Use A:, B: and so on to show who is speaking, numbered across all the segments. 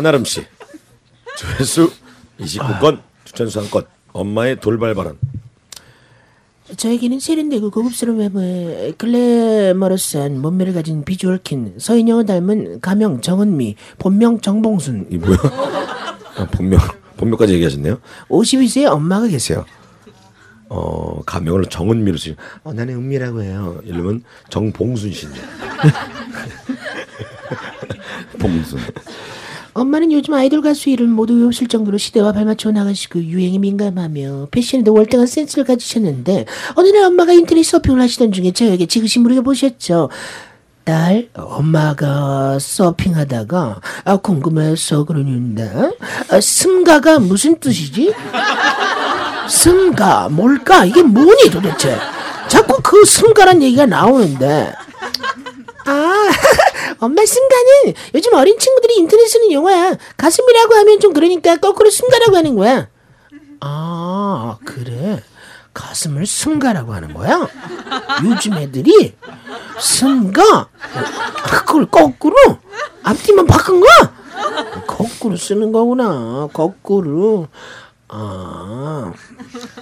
A: 한아름 씨 조회수 29건 추천 수상권 엄마의 돌발 발언
B: 저에게는 세련되고 고급스러운 외모에 글래머러스한 몸매를 가진 비주얼 킨 서인영을 닮은 가명 정은미 본명 정봉순
A: 이 뭐야? 아, 본명 본명까지 얘기하셨네요.
B: 52세의 엄마가 계세요.
A: 어 가명을 정은미로 쓰. 어 나는 은미라고 해요. 이러면 정봉순 씨인데. 봉순.
B: 엄마는 요즘 아이돌 가수 이름 모두 외우실 정도로 시대와 발맞춰 나가시고 유행에 민감하며 패션에도 월등한 센스를 가지셨는데 어느 날 엄마가 인터넷 서핑을 하시던 중에 저에게 지그시 물어보셨죠. 딸, 엄마가 서핑하다가 아, 궁금해서 그러는데 아, 승가가 무슨 뜻이지? 승가 뭘까? 이게 뭐니 도대체? 자꾸 그 승가란 얘기가 나오는데 아, 엄마 승가는 요즘 어린 친구들이 인터넷 쓰는 용어야. 가슴이라고 하면 좀 그러니까 거꾸로 승가라고 하는 거야. 아, 그래. 가슴을 승가라고 하는 거야? 요즘 애들이 승가? 그걸 거꾸로? 앞뒤만 바꾼 거야? 거꾸로 쓰는 거구나. 거꾸로. 아.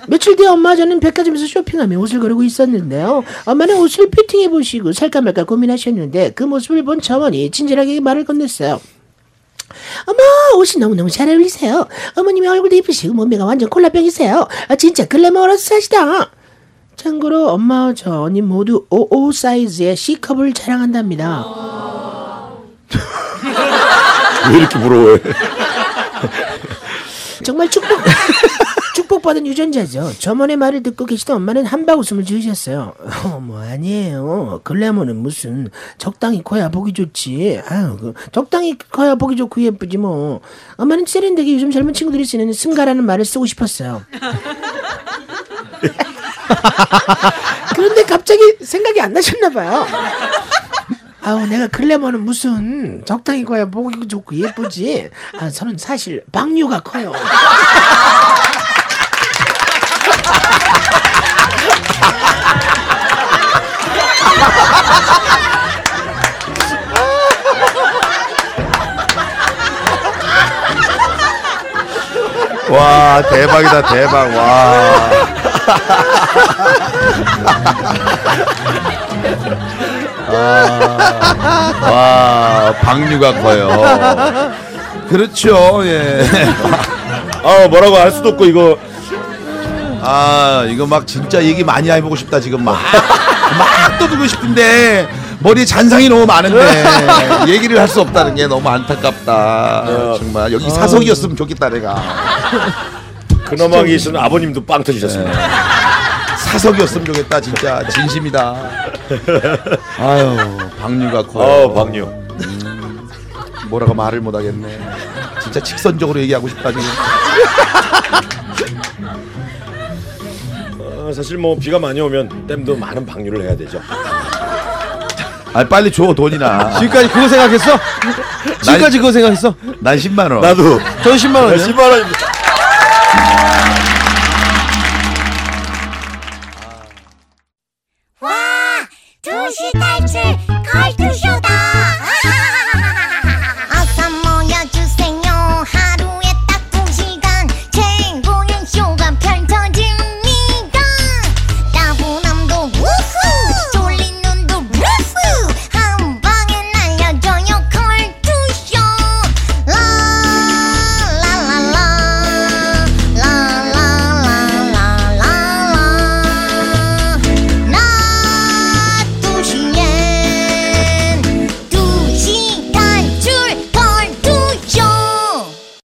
B: 며칠 뒤에 엄마 저는 백화점에서 쇼핑하며 옷을 고르고 있었는데요. 엄마는 옷을 피팅해 보시고 살까 말까 고민하셨는데 그 모습을 본 저머니 친절하게 말을 건넸어요. 어머 옷이 너무너무 잘 어울리세요. 어머님이 얼굴도 이쁘시고 몸매가 완전 콜라병이세요. 아, 진짜 글래머러스하시다. 참고로 엄마와 저님 모두 55 사이즈의 C컵을 자랑한답니다.
A: 왜 이렇게 부러워해?
B: 정말 축복 축복받은 유전자죠. 저번의 말을 듣고 계시던 엄마는 한박 웃음을 지으셨어요. 어, 뭐 아니에요. 글래머는 무슨 적당히 커야 보기 좋지. 아유, 그 적당히 커야 보기 좋고 예쁘지 뭐. 엄마는 세련되게 요즘 젊은 친구들이 쓰는 승가라는 말을 쓰고 싶었어요. 그런데 갑자기 생각이 안 나셨나 봐요. 아우 내가 글래머는 무슨 적당히 커야 보기 좋고 예쁘지. 아 저는 사실 박류가 커요.
C: 와 대박이다 대박 와. 아, 와 박류가 커요. 그렇죠 예.
A: 아 뭐라고 할 수도 없고 이거
C: 아 이거 막 진짜 얘기 많이 해보고 싶다 지금 막 막 떠들고 싶은데 머리에 잔상이 너무 많은데 얘기를 할 수 없다는 게 너무 안타깝다 정말 여기 사석이었으면 좋겠다 내가
A: 그나마 계시는 아버님도 빵 터지셨습니다.
C: 사석이었으면 좋겠다 진짜 진심이다 아유 박류가 커요
A: 아우 박류.
C: 뭐라고 말을 못하겠네 진짜 직선적으로 얘기하고 싶다 지금
A: 어, 사실 뭐 비가 많이 오면 댐도 많은 방류를 해야 되죠.
C: 아 빨리 줘 돈이나
D: 지금까지 그거 생각했어? 지금까지 그거 생각했어?
C: 난 10만 원
A: 나도
D: 전 10만 원이요.
A: 10만 원입니다.